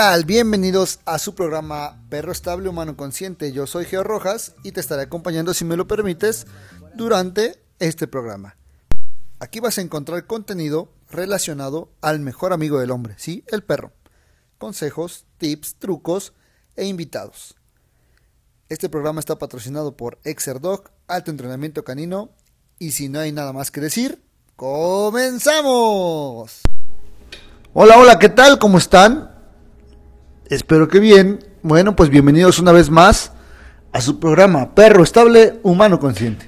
tal? Bienvenidos a su programa Perro Estable Humano Consciente. Yo soy Geo Rojas y te estaré acompañando, si me lo permites, durante este programa. Aquí vas a encontrar contenido relacionado al mejor amigo del hombre, sí, el perro. Consejos, tips, trucos e invitados. Este programa está patrocinado por Exerdog, Alto Entrenamiento Canino. Y si no hay nada más que decir, ¡comenzamos! Hola, hola, ¿qué tal? ¿Cómo están? Espero que bien. Bueno, pues bienvenidos una vez más a su programa Perro Estable Humano Consciente.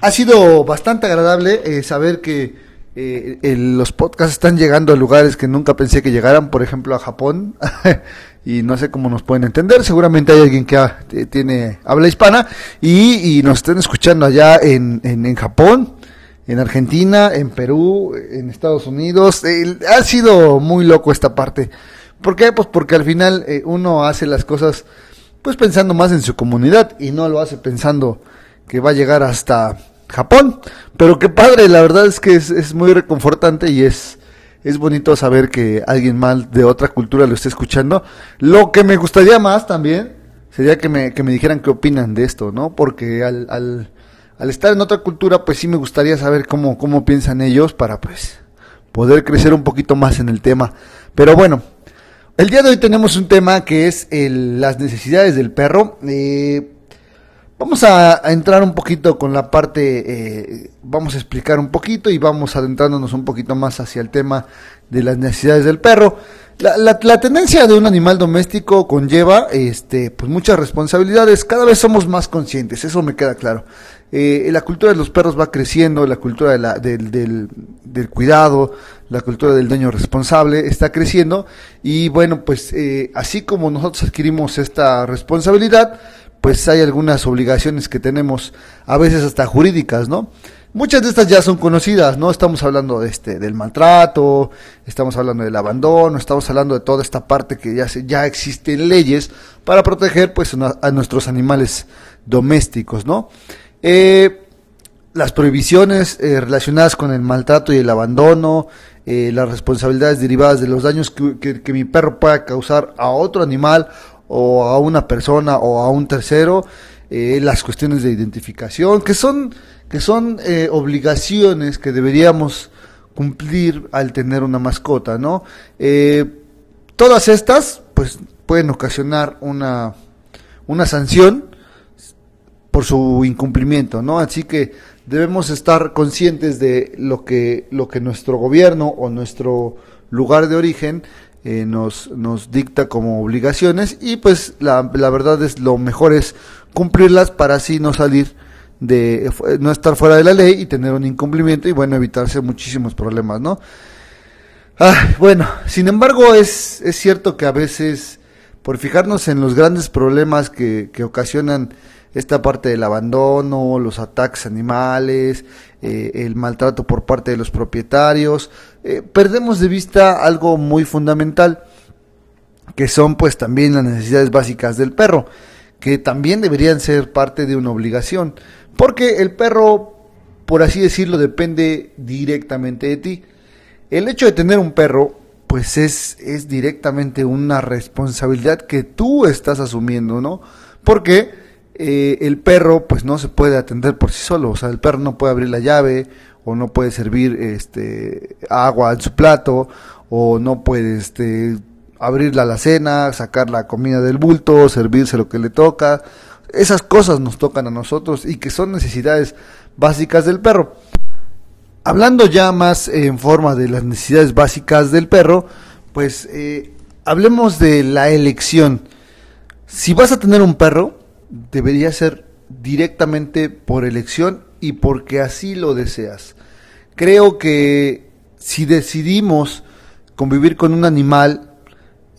Ha sido bastante agradable eh, saber que eh, los podcasts están llegando a lugares que nunca pensé que llegaran, por ejemplo a Japón, y no sé cómo nos pueden entender, seguramente hay alguien que tiene habla hispana y, nos estén escuchando allá en, en, Japón, en Argentina, en Perú, en Estados Unidos, ha sido muy loco esta parte. ¿Por qué? Pues porque al final eh, uno hace las cosas pues pensando más en su comunidad y no lo hace pensando que va a llegar hasta Japón. Pero qué padre, la verdad es que es, muy reconfortante y es, es bonito saber que alguien mal de otra cultura lo esté escuchando. Lo que me gustaría más también sería que me, que me dijeran qué opinan de esto, ¿no? Porque al, al, al estar en otra cultura, pues sí me gustaría saber cómo, cómo piensan ellos para pues poder crecer un poquito más en el tema. Pero bueno, el día de hoy tenemos un tema que es las necesidades del perro. Eh, vamos a, entrar un poquito con la parte, eh, vamos a explicar un poquito y vamos adentrándonos un poquito más hacia el tema de las necesidades del perro. La, la, tendencia de un animal doméstico conlleva este, pues muchas responsabilidades. Cada vez somos más conscientes, eso me queda claro. Eh, la cultura de los perros va creciendo, la cultura del, cuidado, la cultura del dueño responsable está creciendo y bueno, pues eh, así como nosotros adquirimos esta responsabilidad, pues hay algunas obligaciones que tenemos, a veces hasta jurídicas, ¿no? Muchas de estas ya son conocidas, ¿no? Estamos hablando de este, del maltrato, estamos hablando del abandono, estamos hablando de toda esta parte que ya, se, ya existen leyes para proteger pues a nuestros animales domésticos, ¿no? Eh, las prohibiciones eh, relacionadas con el maltrato y el abandono, eh, las responsabilidades derivadas de los daños que, mi perro pueda causar a otro animal o a una persona o a un tercero, eh, las cuestiones de identificación, que son que son eh, obligaciones que deberíamos cumplir al tener una mascota, ¿no? Todas estas, pues, pueden ocasionar una, una sanción por su incumplimiento, ¿no? Así que debemos estar conscientes de lo que, lo que nuestro gobierno o nuestro lugar de origen eh, nos, nos dicta como obligaciones y pues la, la verdad es lo mejor es cumplirlas para así no salir de no estar fuera de la ley y tener un incumplimiento y bueno, evitarse muchísimos problemas, ¿no? Ah, bueno, sin embargo es, es cierto que a veces por fijarnos en los grandes problemas que, que ocasionan esta parte del abandono, los ataques animales, eh, el maltrato por parte de los propietarios, eh, perdemos de vista algo muy fundamental, que son pues también las necesidades básicas del perro, que también deberían ser parte de una obligación. Porque el perro, por así decirlo, depende directamente de ti. El hecho de tener un perro, pues es, es directamente una responsabilidad que tú estás asumiendo, ¿no? Porque eh, el perro, pues no se puede atender por sí solo. O sea, el perro no puede abrir la llave, o no puede servir este, agua en su plato, o no puede este, abrir la alacena, sacar la comida del bulto, servirse lo que le toca esas cosas nos tocan a nosotros y que son necesidades básicas del perro. Hablando ya más en forma de las necesidades básicas del perro, pues eh, hablemos de la elección. Si vas a tener un perro, debería ser directamente por elección y porque así lo deseas. Creo que si decidimos convivir con un animal,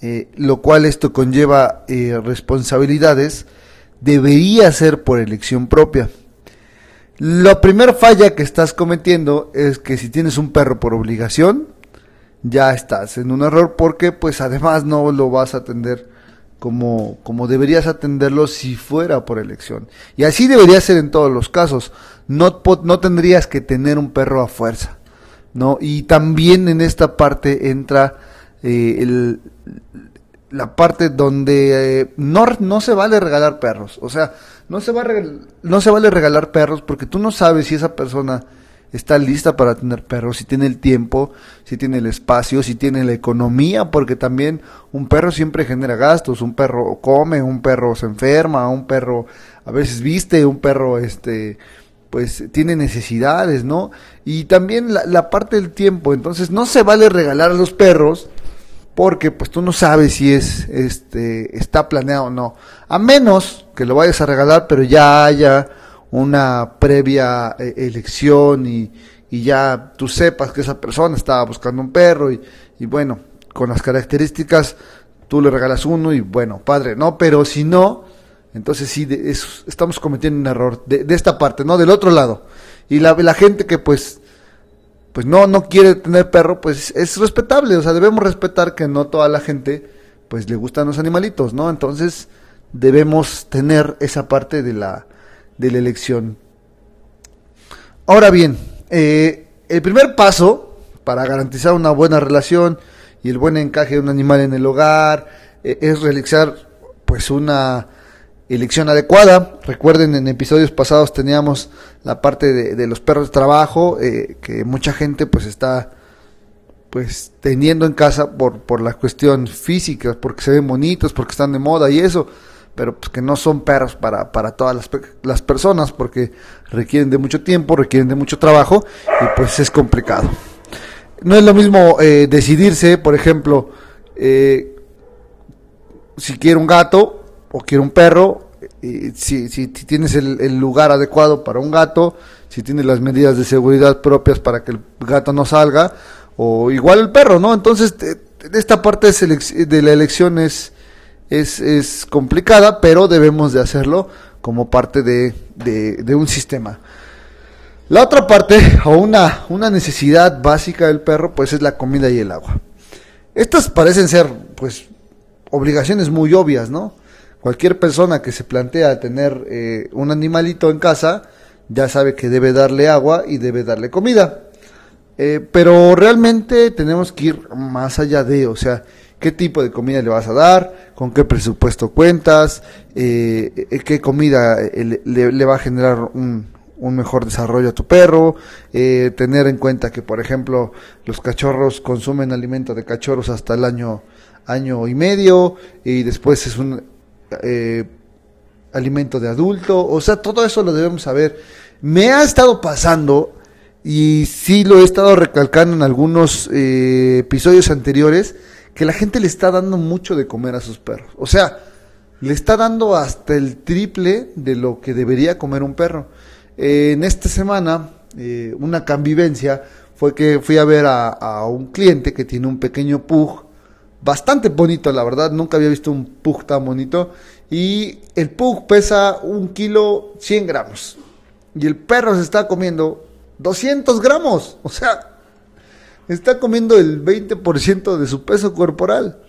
eh, lo cual esto conlleva eh, responsabilidades, debería ser por elección propia. La primera falla que estás cometiendo es que si tienes un perro por obligación, ya estás en un error porque pues además no lo vas a atender como, como deberías atenderlo si fuera por elección. Y así debería ser en todos los casos. No, no tendrías que tener un perro a fuerza. ¿no? Y también en esta parte entra eh, el, la parte donde eh, no, no se vale regalar perros. O sea, no se, va no se vale regalar perros porque tú no sabes si esa persona está lista para tener perros, si tiene el tiempo, si tiene el espacio, si tiene la economía, porque también un perro siempre genera gastos, un perro come, un perro se enferma, un perro a veces viste, un perro este pues tiene necesidades, ¿no? Y también la, la parte del tiempo, entonces no se vale regalar a los perros porque pues tú no sabes si es este está planeado o no. A menos que lo vayas a regalar pero ya haya una previa eh, elección y, y, ya tú sepas que esa persona estaba buscando un perro y, y, bueno con las características tú le regalas uno y bueno padre no pero si no entonces sí estamos cometiendo un error de, de, esta parte no del otro lado. Y la, la gente que pues pues no, no quiere tener perro, pues es respetable, o sea, debemos respetar que no toda la gente, pues le gustan los animalitos, ¿no? Entonces debemos tener esa parte de la, de la elección. Ahora bien, eh, el primer paso para garantizar una buena relación y el buen encaje de un animal en el hogar eh, es realizar pues una elección adecuada. Recuerden, en episodios pasados teníamos la parte de, los perros de trabajo, eh, que mucha gente pues está pues teniendo en casa por, por la cuestión física, porque se ven bonitos, porque están de moda y eso, pero pues que no son perros para, para todas las, las personas, porque requieren de mucho tiempo, requieren de mucho trabajo y pues es complicado. No es lo mismo eh, decidirse, por ejemplo, eh, si quiere un gato o quiere un perro, y si, si, tienes el, lugar adecuado para un gato, si tienes las medidas de seguridad propias para que el gato no salga, o igual el perro, ¿no? Entonces, esta parte de la elección es, es, complicada, pero debemos de hacerlo como parte de, de, un sistema. La otra parte, o una, una necesidad básica del perro, pues es la comida y el agua. Estas parecen ser, pues, obligaciones muy obvias, ¿no? Cualquier persona que se plantea tener eh, un animalito en casa ya sabe que debe darle agua y debe darle comida. Eh, pero realmente tenemos que ir más allá de, o sea, qué tipo de comida le vas a dar, con qué presupuesto cuentas, eh, qué comida le, va a generar un, mejor desarrollo a tu perro, tener en cuenta que, por ejemplo, los cachorros consumen alimento de cachorros hasta el año, año y medio y después es un, eh, alimento de adulto, o sea, todo eso lo debemos saber. Me ha estado pasando, y sí lo he estado recalcando en algunos eh, episodios anteriores, que la gente le está dando mucho de comer a sus perros. O sea, le está dando hasta el triple de lo que debería comer un perro. en esta semana, eh, una convivencia fue que fui a ver a, a, un cliente que tiene un pequeño pug bastante bonito, la verdad. Nunca había visto un pug tan bonito. Y el pug pesa un kilo 100 gramos. Y el perro se está comiendo 200 gramos. O sea, está comiendo el 20% de su peso corporal.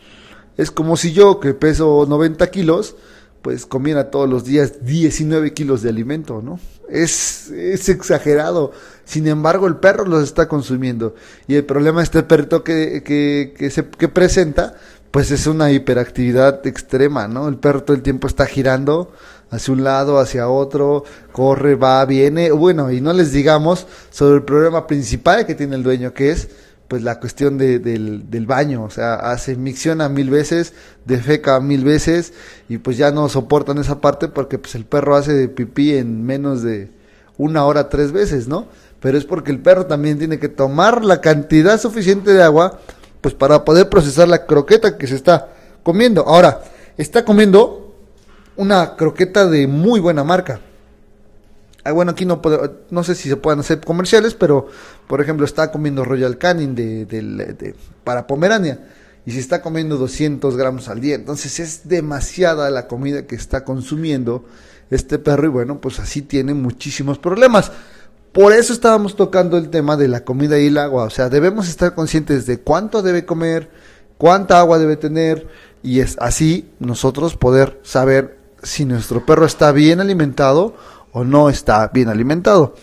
Es como si yo, que peso 90 kilos, pues comiera todos los días 19 kilos de alimento, ¿no? Es, es exagerado. Sin embargo, el perro los está consumiendo. Y el problema de este perrito que, que, que, se, que presenta, pues es una hiperactividad extrema, ¿no? El perro todo el tiempo está girando hacia un lado, hacia otro, corre, va, viene. Bueno, y no les digamos sobre el problema principal que tiene el dueño, que es pues la cuestión de, del, del, baño, o sea, hace micciona mil veces, defeca mil veces y pues ya no soportan esa parte porque pues el perro hace pipí en menos de una hora tres veces, ¿no? Pero es porque el perro también tiene que tomar la cantidad suficiente de agua pues para poder procesar la croqueta que se está comiendo. Ahora, está comiendo una croqueta de muy buena marca. Ah, bueno, aquí no, no sé si se pueden hacer comerciales, pero por ejemplo está comiendo Royal Canin de, para Pomerania y se está comiendo 200 gramos al día. Entonces es demasiada la comida que está consumiendo este perro y bueno, pues así tiene muchísimos problemas. Por eso estábamos tocando el tema de la comida y el agua. O sea, debemos estar conscientes de cuánto debe comer, cuánta agua debe tener y es así nosotros poder saber si nuestro perro está bien alimentado o no está bien alimentado.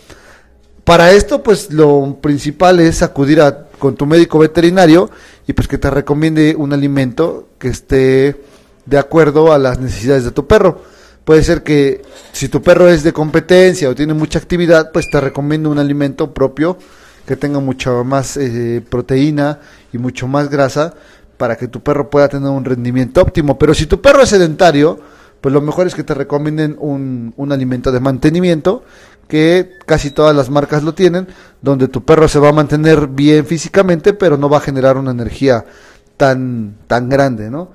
Para esto, pues lo principal es acudir a, con tu médico veterinario y pues que te recomiende un alimento que esté de acuerdo a las necesidades de tu perro. Puede ser que si tu perro es de competencia o tiene mucha actividad, pues te recomiendo un alimento propio que tenga mucha más eh, proteína y mucho más grasa para que tu perro pueda tener un rendimiento óptimo. Pero si tu perro es sedentario, pues lo mejor es que te recomienden un, un alimento de mantenimiento, que casi todas las marcas lo tienen, donde tu perro se va a mantener bien físicamente, pero no va a generar una energía tan, tan grande, ¿no?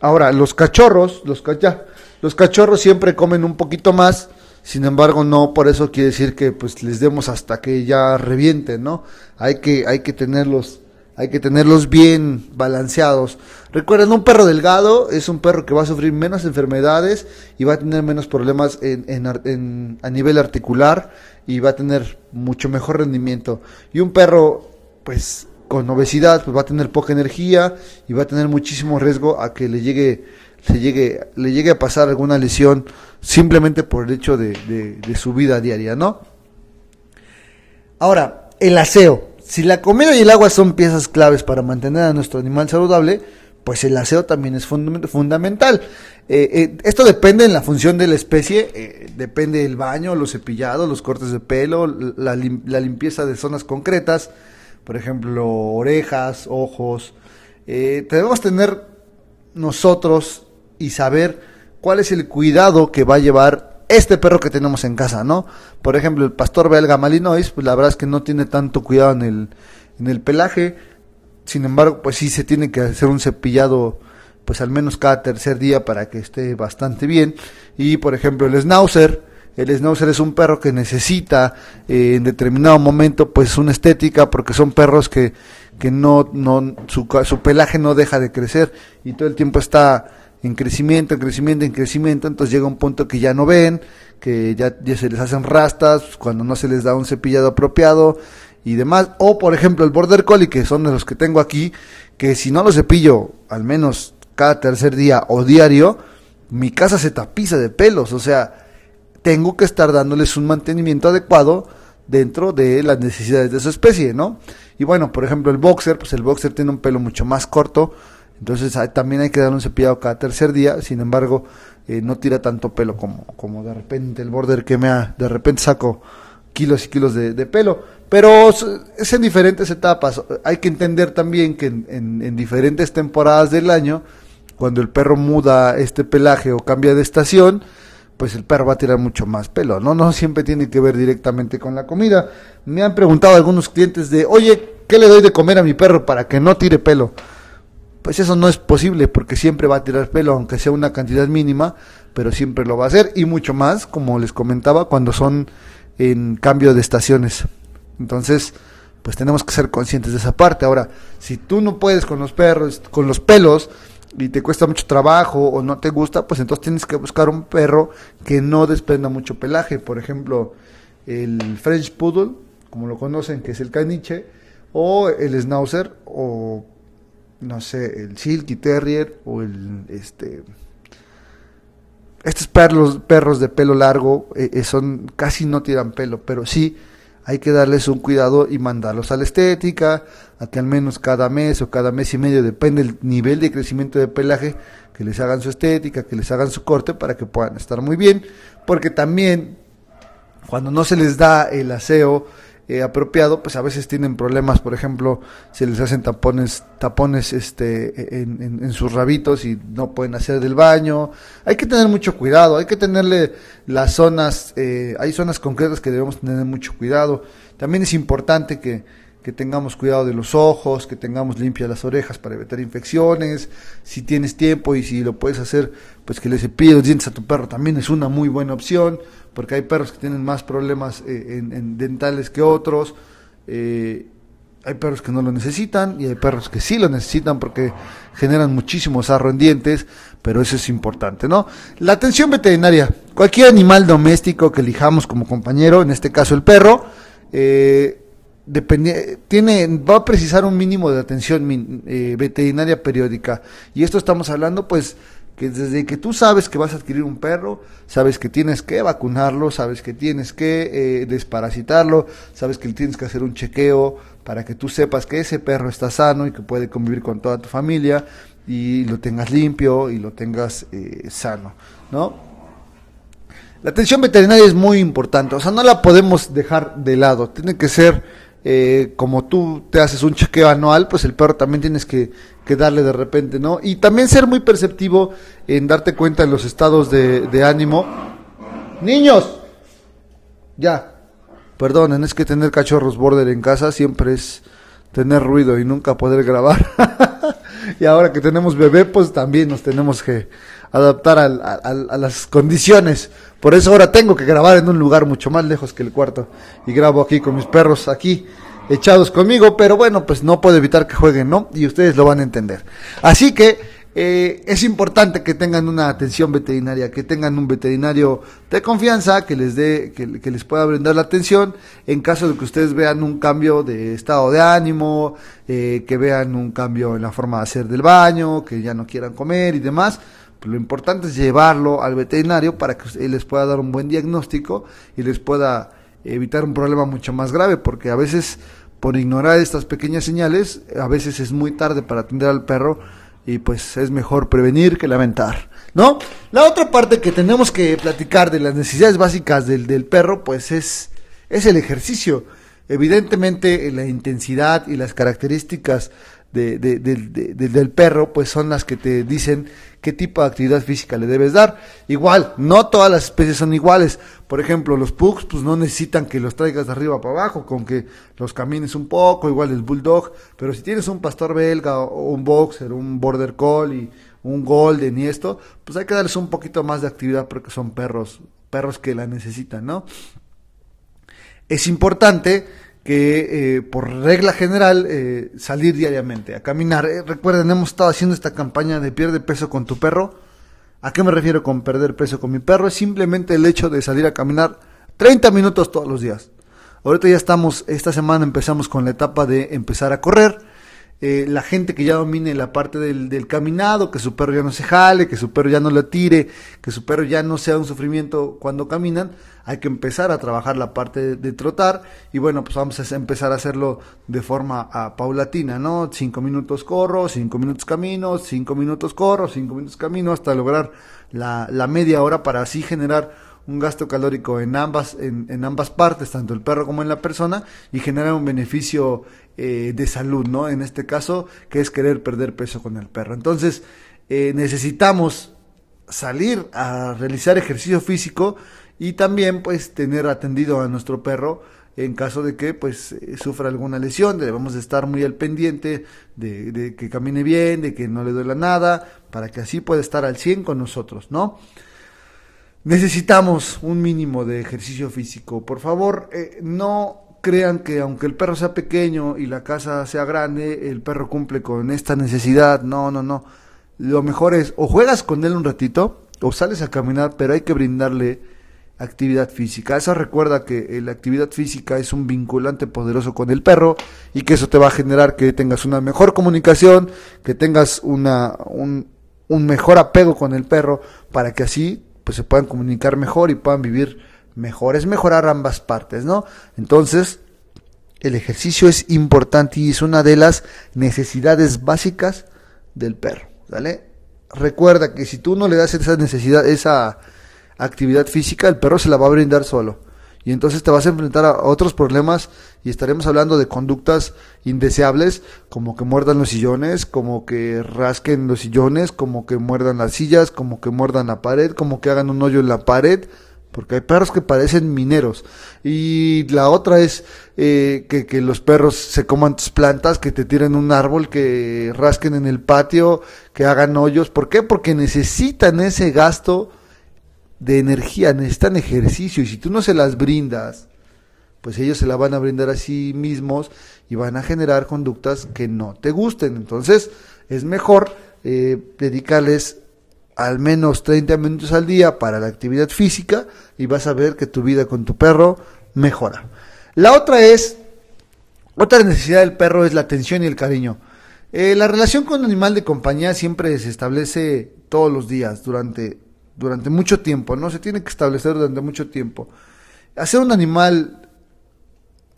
Ahora, los cachorros, los, ya, los cachorros siempre comen un poquito más, sin embargo, no por eso quiere decir que pues les demos hasta que ya revienten, ¿no? Hay que, hay que tenerlos, hay que tenerlos bien balanceados. Recuerden, un perro delgado es un perro que va a sufrir menos enfermedades y va a tener menos problemas en, a nivel articular y va a tener mucho mejor rendimiento. Y un perro, pues, con obesidad, pues va a tener poca energía y va a tener muchísimo riesgo a que le llegue se llegue, le llegue a pasar alguna lesión simplemente por el hecho de, de, su vida diaria, ¿no? Ahora, el aseo. Si la comida y el agua son piezas claves para mantener a nuestro animal saludable, pues el aseo también es fundamental. Eh, eh, esto depende en la función de la especie, eh, depende del baño, los cepillados, los cortes de pelo, la, la, limpieza de zonas concretas, por ejemplo, orejas, ojos. debemos tener nosotros y saber cuál es el cuidado que va a llevar este perro que tenemos en casa, ¿no? Por ejemplo, el pastor belga Malinois, pues la verdad es que no tiene tanto cuidado en el, en el pelaje, sin embargo, pues sí se tiene que hacer un cepillado pues al menos cada tercer día para que esté bastante bien. Y por ejemplo, el schnauzer, el schnauzer es un perro que necesita eh, en determinado momento pues una estética porque son perros que, que no, no su, su pelaje no deja de crecer y todo el tiempo está en crecimiento, en crecimiento, en crecimiento, entonces llega un punto que ya no ven, que ya, ya se les hacen rastas, cuando no se les da un cepillado apropiado y demás. O por ejemplo el Border Collie, que son de los que tengo aquí, que si no lo cepillo al menos cada tercer día o diario, mi casa se tapiza de pelos, o sea, tengo que estar dándoles un mantenimiento adecuado dentro de las necesidades de su especie, ¿no? Y bueno, por ejemplo el boxer, pues el boxer tiene un pelo mucho más corto, entonces también hay que dar un cepillado cada tercer día, sin embargo, eh, no tira tanto pelo como, como de repente el border que me ha, de repente saco kilos y kilos de, pelo. Pero es en diferentes etapas. Hay que entender también que en, en, diferentes temporadas del año, cuando el perro muda este pelaje o cambia de estación, pues el perro va a tirar mucho más pelo, ¿no? No siempre tiene que ver directamente con la comida. Me han preguntado algunos clientes de, oye, ¿qué le doy de comer a mi perro para que no tire pelo? Pues eso no es posible porque siempre va a tirar pelo, aunque sea una cantidad mínima, pero siempre lo va a hacer y mucho más, como les comentaba, cuando son en cambio de estaciones. Entonces, pues tenemos que ser conscientes de esa parte. Ahora, si tú no puedes con los perros, con los pelos, y te cuesta mucho trabajo o no te gusta, pues entonces tienes que buscar un perro que no desprenda mucho pelaje. Por ejemplo, el French Poodle, como lo conocen, que es el caniche, o el Schnauzer, o no sé, el Silky Terrier o el este estos perros, perros de pelo largo eh, eh, son casi no tiran pelo, pero sí hay que darles un cuidado y mandarlos a la estética, a que al menos cada mes o cada mes y medio, depende del nivel de crecimiento de pelaje, que les hagan su estética, que les hagan su corte para que puedan estar muy bien, porque también cuando no se les da el aseo eh, apropiado, pues a veces tienen problemas, por ejemplo, se les hacen tapones, tapones este, en, sus rabitos y no pueden hacer del baño. Hay que tener mucho cuidado, hay que tenerle las zonas, eh, hay zonas concretas que debemos tener mucho cuidado. También es importante que, que tengamos cuidado de los ojos, que tengamos limpias las orejas para evitar infecciones. Si tienes tiempo y si lo puedes hacer, pues que le cepilles los dientes a tu perro también es una muy buena opción porque hay perros que tienen más problemas eh, en, dentales que otros. Eh, hay perros que no lo necesitan y hay perros que sí lo necesitan porque generan muchísimo sarro en dientes, pero eso es importante, ¿no? La atención veterinaria. Cualquier animal doméstico que elijamos como compañero, en este caso el perro, eh, tiene, va a precisar un mínimo de atención veterinaria periódica. Y esto estamos hablando, pues, que desde que tú sabes que vas a adquirir un perro, sabes que tienes que vacunarlo, sabes que tienes que eh, desparasitarlo, sabes que tienes que hacer un chequeo para que tú sepas que ese perro está sano y que puede convivir con toda tu familia y lo tengas limpio y lo tengas eh, sano, ¿no? La atención veterinaria es muy importante, o sea, no la podemos dejar de lado, tiene que ser eh, como tú te haces un chequeo anual, pues el perro también tienes que, darle de repente, ¿no? Y también ser muy perceptivo en darte cuenta en los estados de, ánimo. Niños, ya, perdonen, es que tener cachorros border en casa siempre es tener ruido y nunca poder grabar. y ahora que tenemos bebé, pues también nos tenemos que adaptar a las condiciones. Por eso ahora tengo que grabar en un lugar mucho más lejos que el cuarto. Y grabo aquí con mis perros aquí echados conmigo, pero bueno, pues no puedo evitar que jueguen, ¿no? Y ustedes lo van a entender. Así que eh, es importante que tengan una atención veterinaria, que tengan un veterinario de confianza, que les dé, que, les pueda brindar la atención en caso de que ustedes vean un cambio de estado de ánimo, eh, que vean un cambio en la forma de hacer del baño, que ya no quieran comer y demás lo importante es llevarlo al veterinario para que él les pueda dar un buen diagnóstico y les pueda evitar un problema mucho más grave, porque a veces por ignorar estas pequeñas señales, a veces es muy tarde para atender al perro y pues es mejor prevenir que lamentar, ¿no? La otra parte que tenemos que platicar de las necesidades básicas del, del perro, pues es, es el ejercicio. Evidentemente la intensidad y las características de, del perro, pues son las que te dicen qué tipo de actividad física le debes dar. Igual, no todas las especies son iguales. Por ejemplo, los pugs, pues no necesitan que los traigas de arriba para abajo, con que los camines un poco, igual el bulldog. Pero si tienes un pastor belga o un boxer, un border collie, un golden y esto, pues hay que darles un poquito más de actividad porque son perros, perros que la necesitan, ¿no? Es importante que eh, por regla general eh, salir diariamente a caminar. Eh, recuerden, hemos estado haciendo esta campaña de pierde peso con tu perro. ¿A qué me refiero con perder peso con mi perro? Es simplemente el hecho de salir a caminar 30 minutos todos los días. Ahorita ya estamos, esta semana empezamos con la etapa de empezar a correr. La gente que ya domine la parte del, del, caminado, que su perro ya no se jale, que su perro ya no lo tire, que su perro ya no sea un sufrimiento cuando caminan, hay que empezar a trabajar la parte de, trotar y bueno, pues vamos a empezar a hacerlo de forma ah, paulatina, ¿no? Cinco minutos corro, cinco minutos camino, cinco minutos corro, cinco minutos camino, hasta lograr la, la media hora para así generar un gasto calórico en ambas, en, ambas partes, tanto el perro como en la persona, y generar un beneficio eh, de salud, ¿no? En este caso, que es querer perder peso con el perro. Entonces, eh, necesitamos salir a realizar ejercicio físico y también pues tener atendido a nuestro perro en caso de que pues eh, sufra alguna lesión, debemos estar muy al pendiente de, que camine bien, de que no le duela nada, para que así pueda estar al 100 con nosotros, ¿no? Necesitamos un mínimo de ejercicio físico. Por favor, no crean que aunque el perro sea pequeño y la casa sea grande, el perro cumple con esta necesidad. No, no, no. Lo mejor es o juegas con él un ratito o sales a caminar, pero hay que brindarle actividad física. Eso recuerda que eh, la actividad física es un vinculante poderoso con el perro y que eso te va a generar que tengas una mejor comunicación, que tengas una, un, un mejor apego con el perro para que así pues se puedan comunicar mejor y puedan vivir mejor. Es mejorar ambas partes, ¿no? Entonces, el ejercicio es importante y es una de las necesidades básicas del perro, ¿vale? Recuerda que si tú no le das esa necesidad, esa actividad física, el perro se la va a brindar solo. Y entonces te vas a enfrentar a otros problemas y estaremos hablando de conductas indeseables, como que muerdan los sillones, como que rasquen los sillones, como que muerdan las sillas, como que muerdan la pared, como que hagan un hoyo en la pared, porque hay perros que parecen mineros. Y la otra es eh, que, que los perros se coman tus plantas, que te tiren un árbol, que rasquen en el patio, que hagan hoyos. ¿Por qué? Porque necesitan ese gasto de energía, necesitan ejercicio y si tú no se las brindas, pues ellos se la van a brindar a sí mismos y van a generar conductas que no te gusten. Entonces es mejor eh, dedicarles al menos 30 minutos al día para la actividad física y vas a ver que tu vida con tu perro mejora. La otra es, otra necesidad del perro es la atención y el cariño. Eh, la relación con un animal de compañía siempre se establece todos los días, durante, durante mucho tiempo, ¿no? Se tiene que establecer durante mucho tiempo. Hacer un animal,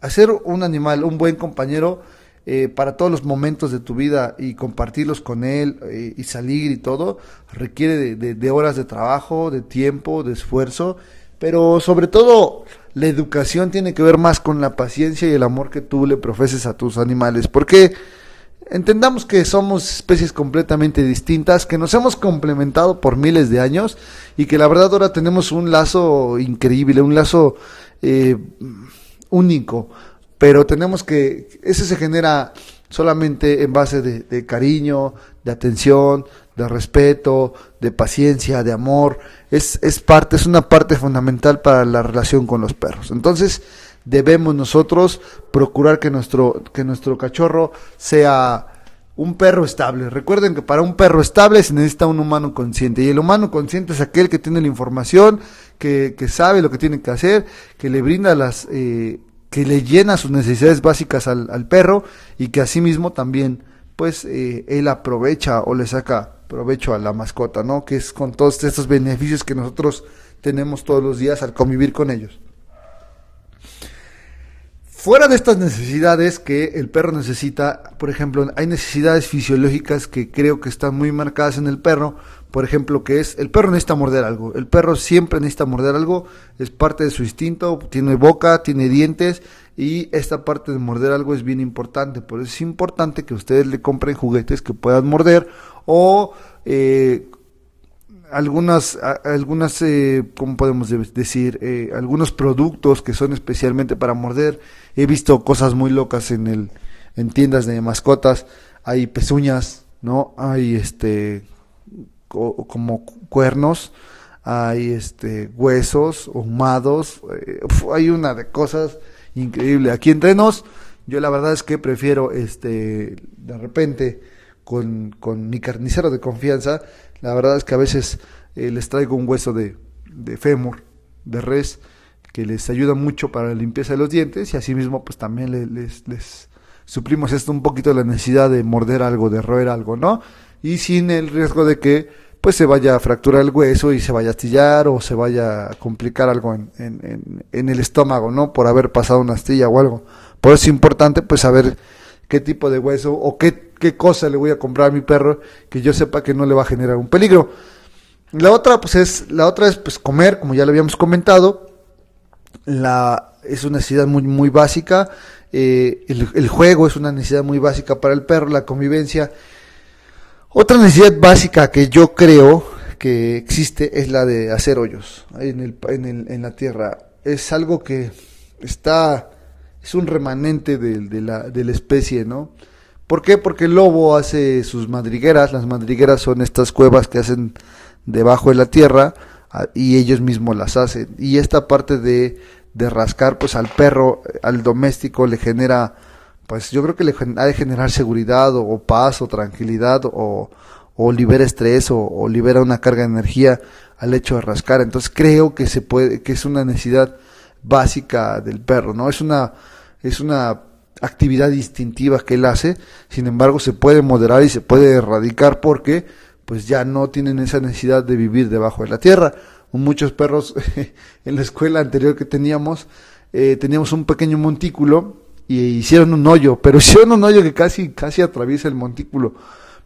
hacer un animal, un buen compañero, eh, para todos los momentos de tu vida y compartirlos con él eh, y salir y todo, requiere de, horas de trabajo, de tiempo, de esfuerzo, pero sobre todo la educación tiene que ver más con la paciencia y el amor que tú le profeses a tus animales, porque entendamos que somos especies completamente distintas, que nos hemos complementado por miles de años y que la verdad ahora tenemos un lazo increíble, un lazo eh, único pero tenemos que, ese se genera solamente en base de, cariño, de atención, de respeto, de paciencia, de amor. Es, es parte, es una parte fundamental para la relación con los perros. Entonces, debemos nosotros procurar que nuestro, que nuestro cachorro sea un perro estable. Recuerden que para un perro estable se necesita un humano consciente. Y el humano consciente es aquel que tiene la información, que, que sabe lo que tiene que hacer, que le brinda las, eh, que le llena sus necesidades básicas al, perro y que asimismo también pues eh, él aprovecha o le saca provecho a la mascota, ¿no? Que es con todos estos beneficios que nosotros tenemos todos los días al convivir con ellos. Fuera de estas necesidades que el perro necesita, por ejemplo, hay necesidades fisiológicas que creo que están muy marcadas en el perro, por ejemplo, que es el perro necesita morder algo. El perro siempre necesita morder algo, es parte de su instinto, tiene boca, tiene dientes y esta parte de morder algo es bien importante. Por eso es importante que ustedes le compren juguetes que puedan morder o eh, algunas, algunas eh, ¿cómo podemos decir? Eh, algunos productos que son especialmente para morder. He visto cosas muy locas en el en tiendas de mascotas. Hay pezuñas, ¿no? Hay este como cuernos, hay este huesos ahumados, eh, hay una de cosas increíble. Aquí entre nos, yo la verdad es que prefiero este de repente con, con mi carnicero de confianza, la verdad es que a veces eh, les traigo un hueso de, de fémur, de res, que les ayuda mucho para la limpieza de los dientes y asimismo pues también les, les suplimos esto un poquito la necesidad de morder algo, de roer algo, ¿no? Y sin el riesgo de que pues se vaya a fracturar el hueso y se vaya a astillar o se vaya a complicar algo en, en, en, el estómago, ¿no? Por haber pasado una astilla o algo. Por eso es importante pues saber qué tipo de hueso o qué, qué cosa le voy a comprar a mi perro que yo sepa que no le va a generar un peligro. La otra pues es, la otra es pues comer, como ya lo habíamos comentado. La, es una necesidad muy, muy básica. Eh, el juego es una necesidad muy básica para el perro, la convivencia otra necesidad básica que yo creo que existe es la de hacer hoyos en, el, en, el, en la tierra. Es algo que está, es un remanente de, de, la, de la especie, ¿no? ¿Por qué? Porque el lobo hace sus madrigueras, las madrigueras son estas cuevas que hacen debajo de la tierra y ellos mismos las hacen. Y esta parte de, de rascar, pues al perro, al doméstico le genera pues yo creo que le ha de generar seguridad o, paz o tranquilidad o, libera estrés o, libera una carga de energía al hecho de rascar. Entonces creo que se puede, que es una necesidad básica del perro, ¿no? Es una, es una actividad instintiva que él hace, sin embargo se puede moderar y se puede erradicar porque pues ya no tienen esa necesidad de vivir debajo de la tierra. Muchos perros en la escuela anterior que teníamos, eh, teníamos un pequeño montículo y hicieron un hoyo, pero hicieron un hoyo que casi, casi atraviesa el montículo.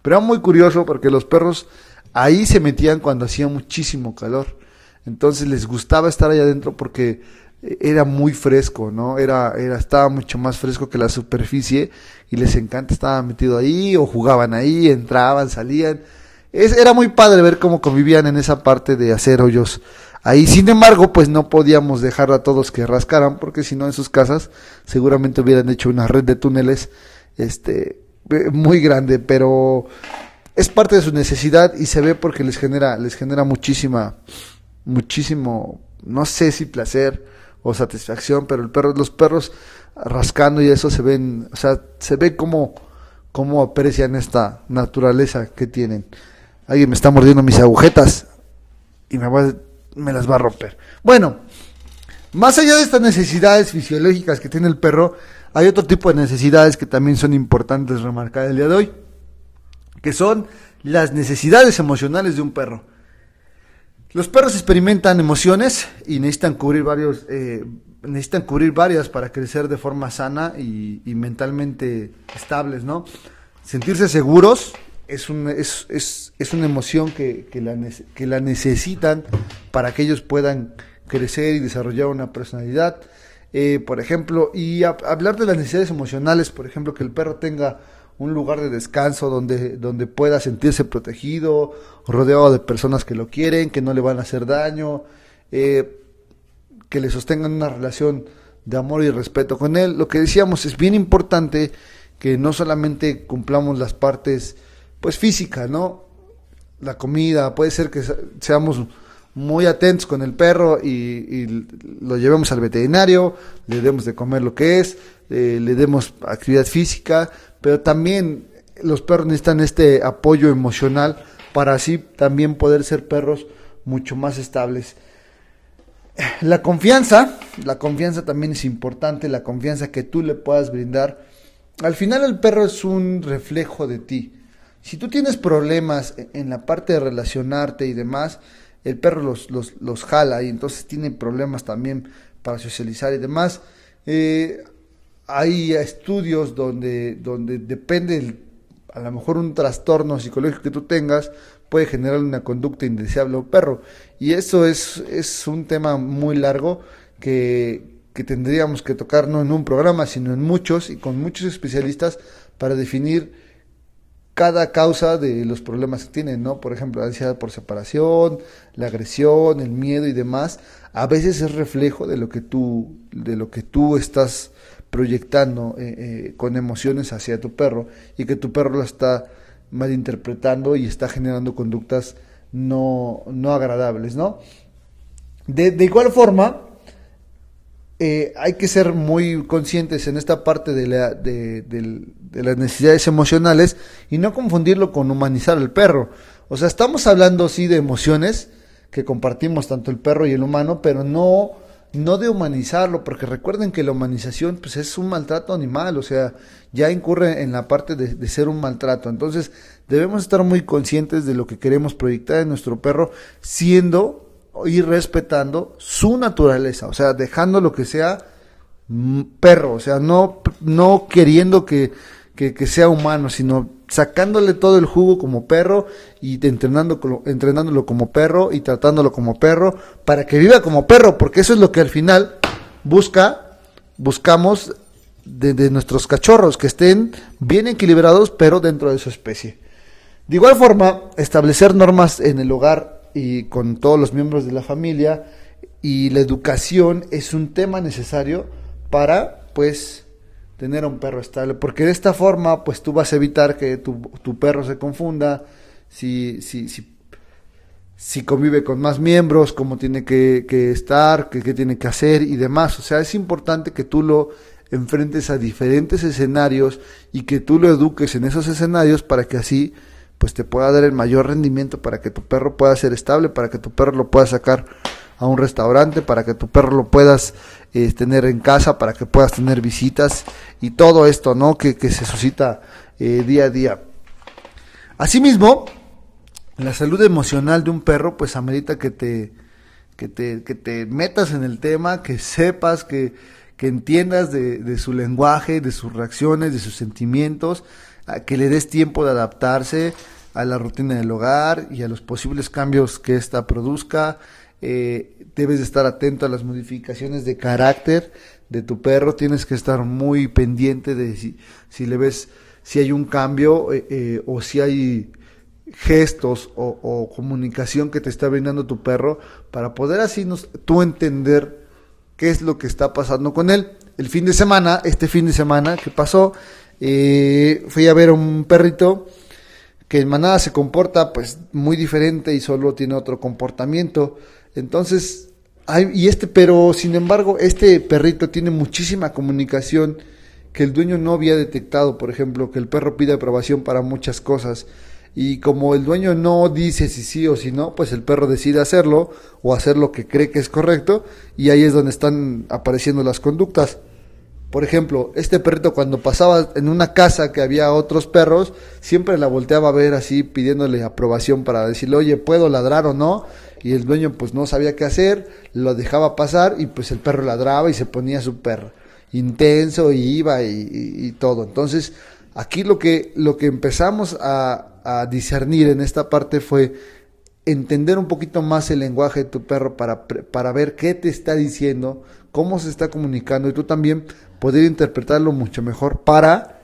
Pero era muy curioso porque los perros ahí se metían cuando hacía muchísimo calor. Entonces les gustaba estar allá adentro porque era muy fresco, ¿no? Era, era, estaba mucho más fresco que la superficie y les encanta estar metido ahí o jugaban ahí, entraban, salían. Es, era muy padre ver cómo convivían en esa parte de hacer hoyos Ahí, sin embargo, pues no podíamos dejar a todos que rascaran, porque si no en sus casas seguramente hubieran hecho una red de túneles este, eh, muy grande, pero es parte de su necesidad y se ve porque les genera, les genera muchísima, muchísimo, no sé si placer o satisfacción, pero el perro, los perros rascando y eso se ven, o sea, se ve como, cómo aprecian esta naturaleza que tienen. Alguien me está mordiendo mis agujetas y me va a me las va a romper. Bueno, más allá de estas necesidades fisiológicas que tiene el perro, hay otro tipo de necesidades que también son importantes remarcar el día de hoy, que son las necesidades emocionales de un perro. Los perros experimentan emociones y necesitan cubrir varios, eh, necesitan cubrir varias para crecer de forma sana y, mentalmente estables, ¿no? Sentirse seguros es, un, es, es, es una emoción que, que, la, que la necesitan para que ellos puedan crecer y desarrollar una personalidad. Eh, por ejemplo, y hablar de las necesidades emocionales, por ejemplo, que el perro tenga un lugar de descanso donde, donde pueda sentirse protegido, rodeado de personas que lo quieren, que no le van a hacer daño, eh, que le sostengan una relación de amor y respeto con él. Lo que decíamos es bien importante que no solamente cumplamos las partes pues físicas, ¿no? La comida, puede ser que seamos muy atentos con el perro y, lo llevemos al veterinario, le demos de comer lo que es, eh, le demos actividad física, pero también los perros necesitan este apoyo emocional para así también poder ser perros mucho más estables. La confianza, la confianza también es importante, la confianza que tú le puedas brindar. Al final el perro es un reflejo de ti. Si tú tienes problemas en la parte de relacionarte y demás, el perro los, los, los jala y entonces tiene problemas también para socializar y demás. Eh, hay estudios donde, donde depende, a lo mejor un trastorno psicológico que tú tengas, puede generar una conducta indeseable a un perro. Y eso es, es un tema muy largo que, que tendríamos que tocar no en un programa, sino en muchos y con muchos especialistas para definir cada causa de los problemas que tienen, ¿no? Por ejemplo, la ansiedad por separación, la agresión, el miedo y demás, a veces es reflejo de lo que tú, de lo que tú estás proyectando eh, eh, con emociones hacia tu perro y que tu perro lo está malinterpretando y está generando conductas no, no agradables, ¿no? De, de igual forma, eh, hay que ser muy conscientes en esta parte de, la, de, las necesidades emocionales y no confundirlo con humanizar al perro. O sea, estamos hablando sí de emociones que compartimos tanto el perro y el humano, pero no, no de humanizarlo, porque recuerden que la humanización pues, es un maltrato animal, o sea, ya incurre en la parte de, de ser un maltrato. Entonces, debemos estar muy conscientes de lo que queremos proyectar en nuestro perro, siendo ir respetando su naturaleza, o sea, dejando lo que sea perro, o sea, no, no queriendo que, que, sea humano, sino sacándole todo el jugo como perro y entrenando, entrenándolo como perro y tratándolo como perro para que viva como perro, porque eso es lo que al final busca, buscamos de nuestros cachorros, que estén bien equilibrados, pero dentro de su especie. De igual forma, establecer normas en el hogar y con todos los miembros de la familia y la educación es un tema necesario para pues tener un perro estable porque de esta forma pues tú vas a evitar que tu, tu perro se confunda si, si, si, si convive con más miembros, cómo tiene que, que estar, qué, qué tiene que hacer y demás. O sea, es importante que tú lo enfrentes a diferentes escenarios y que tú lo eduques en esos escenarios para que así pues te pueda dar el mayor rendimiento para que tu perro pueda ser estable, para que tu perro lo pueda sacar a un restaurante, para que tu perro lo puedas eh, tener en casa, para que puedas tener visitas y todo esto, ¿no? Que, se suscita eh, día a día. Asimismo, la salud emocional de un perro, pues amerita que te, que te, que te metas en el tema, que sepas, que, que entiendas de, de su lenguaje, de sus reacciones, de sus sentimientos, que le des tiempo de adaptarse a la rutina del hogar y a los posibles cambios que ésta produzca. Eh, debes de estar atento a las modificaciones de carácter de tu perro. Tienes que estar muy pendiente de si, si le ves si hay un cambio eh, eh, o si hay gestos o, comunicación que te está brindando tu perro para poder así nos, tú entender qué es lo que está pasando con él. El fin de semana, este fin de semana que pasó, eh, fui a ver un perrito que en manada se comporta pues muy diferente y solo tiene otro comportamiento. Entonces, hay, y este, pero sin embargo, este perrito tiene muchísima comunicación que el dueño no había detectado, por ejemplo, que el perro pide aprobación para muchas cosas. Y como el dueño no dice si sí o si no, pues el perro decide hacerlo o hacer lo que cree que es correcto y ahí es donde están apareciendo las conductas. Por ejemplo, este perrito cuando pasaba en una casa que había otros perros, siempre la volteaba a ver así pidiéndole aprobación para decirle, oye, ¿puedo ladrar o no? Y el dueño pues no sabía qué hacer, lo dejaba pasar y pues el perro ladraba y se ponía súper intenso y iba y, todo. Entonces, aquí lo que, lo que empezamos a, a discernir en esta parte fue entender un poquito más el lenguaje de tu perro para, para ver qué te está diciendo, cómo se está comunicando y tú también poder interpretarlo mucho mejor para,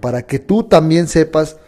para que tú también sepas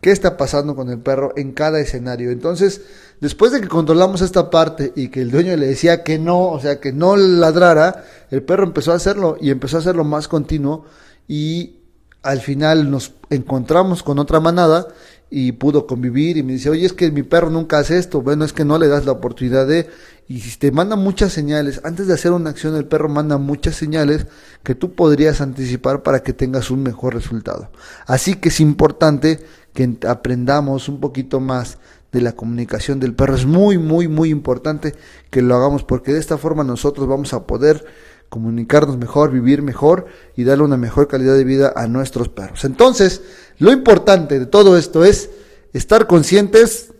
qué está pasando con el perro en cada escenario. Entonces, después de que controlamos esta parte y que el dueño le decía que no, o sea, que no ladrara, el perro empezó a hacerlo y empezó a hacerlo más continuo y al final nos encontramos con otra manada y pudo convivir y me dice, oye, es que mi perro nunca hace esto, bueno, es que no le das la oportunidad de, y si te manda muchas señales, antes de hacer una acción el perro manda muchas señales que tú podrías anticipar para que tengas un mejor resultado. Así que es importante que aprendamos un poquito más de la comunicación del perro, es muy, muy, muy importante que lo hagamos porque de esta forma nosotros vamos a poder comunicarnos mejor, vivir mejor y darle una mejor calidad de vida a nuestros perros. Entonces, lo importante de todo esto es estar conscientes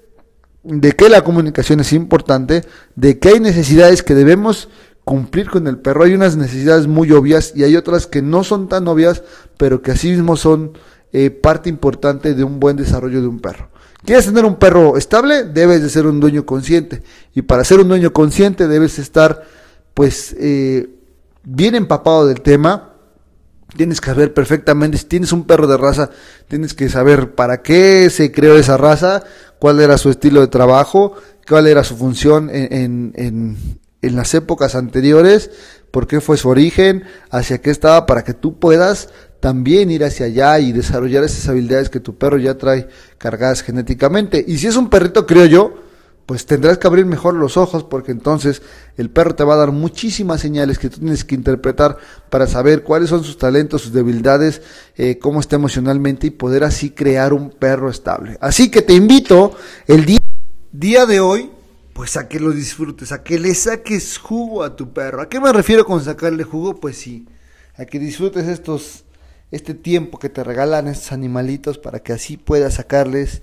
de que la comunicación es importante, de que hay necesidades que debemos cumplir con el perro. Hay unas necesidades muy obvias y hay otras que no son tan obvias, pero que así mismo son eh, parte importante de un buen desarrollo de un perro. ¿Quieres tener un perro estable? Debes de ser un dueño consciente. Y para ser un dueño consciente debes estar, pues, eh, bien empapado del tema, tienes que saber perfectamente, si tienes un perro de raza, tienes que saber para qué se creó esa raza, cuál era su estilo de trabajo, cuál era su función en, en, en, las épocas anteriores, por qué fue su origen, hacia qué estaba, para que tú puedas también ir hacia allá y desarrollar esas habilidades que tu perro ya trae cargadas genéticamente. Y si es un perrito, creo yo, pues tendrás que abrir mejor los ojos porque entonces el perro te va a dar muchísimas señales que tú tienes que interpretar para saber cuáles son sus talentos, sus debilidades, eh, cómo está emocionalmente y poder así crear un perro estable. Así que te invito el día, día de hoy, pues a que lo disfrutes, a que le saques jugo a tu perro. ¿A qué me refiero con sacarle jugo? Pues sí, a que disfrutes estos, este tiempo que te regalan estos animalitos para que así puedas sacarles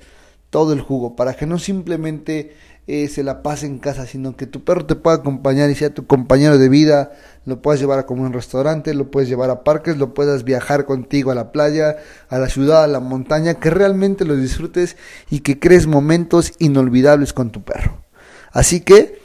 todo el jugo, para que no simplemente eh, se la pase en casa, sino que tu perro te pueda acompañar y sea tu compañero de vida, lo puedas llevar a comer un restaurante, lo puedes llevar a parques, lo puedas viajar contigo a la playa, a la ciudad, a la montaña, que realmente lo disfrutes y que crees momentos inolvidables con tu perro. Así que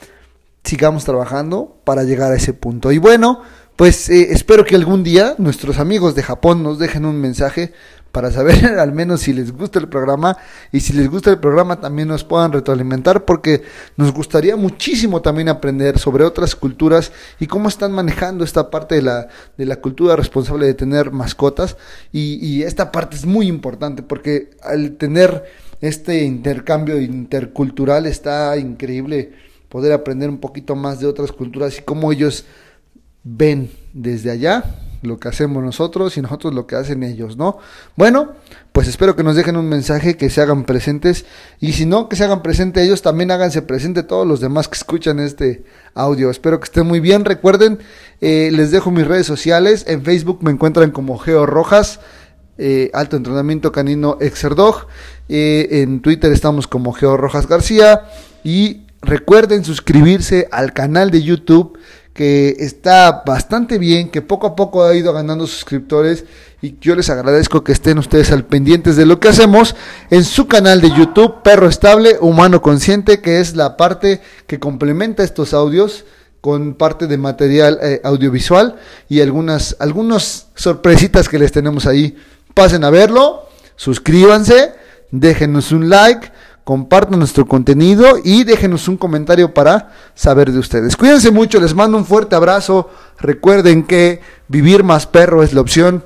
sigamos trabajando para llegar a ese punto. Y bueno, pues eh, espero que algún día nuestros amigos de Japón nos dejen un mensaje para saber al menos si les gusta el programa y si les gusta el programa también nos puedan retroalimentar porque nos gustaría muchísimo también aprender sobre otras culturas y cómo están manejando esta parte de la, de la cultura responsable de tener mascotas. Y, y esta parte es muy importante porque al tener este intercambio intercultural está increíble poder aprender un poquito más de otras culturas y cómo ellos ven desde allá lo que hacemos nosotros y nosotros lo que hacen ellos, ¿no? Bueno, pues espero que nos dejen un mensaje, que se hagan presentes y si no, que se hagan presentes ellos, también háganse presente todos los demás que escuchan este audio. Espero que estén muy bien. Recuerden, eh, les dejo mis redes sociales. En Facebook me encuentran como Geo Rojas. Eh, alto entrenamiento canino Exerdog. Eh, en Twitter estamos como Geo Rojas García. Y recuerden suscribirse al canal de YouTube que está bastante bien, que poco a poco ha ido ganando suscriptores y yo les agradezco que estén ustedes al pendientes de lo que hacemos en su canal de YouTube Perro Estable Humano Consciente, que es la parte que complementa estos audios con parte de material eh, audiovisual y algunas algunas sorpresitas que les tenemos ahí. Pasen a verlo, suscríbanse, déjenos un like compartan nuestro contenido y déjenos un comentario para saber de ustedes. Cuídense mucho, les mando un fuerte abrazo. Recuerden que vivir más perro es la opción.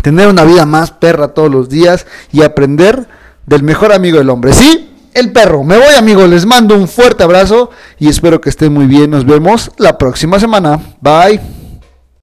Tener una vida más perra todos los días y aprender del mejor amigo del hombre. Sí, el perro. Me voy amigos, les mando un fuerte abrazo y espero que estén muy bien. Nos vemos la próxima semana. Bye.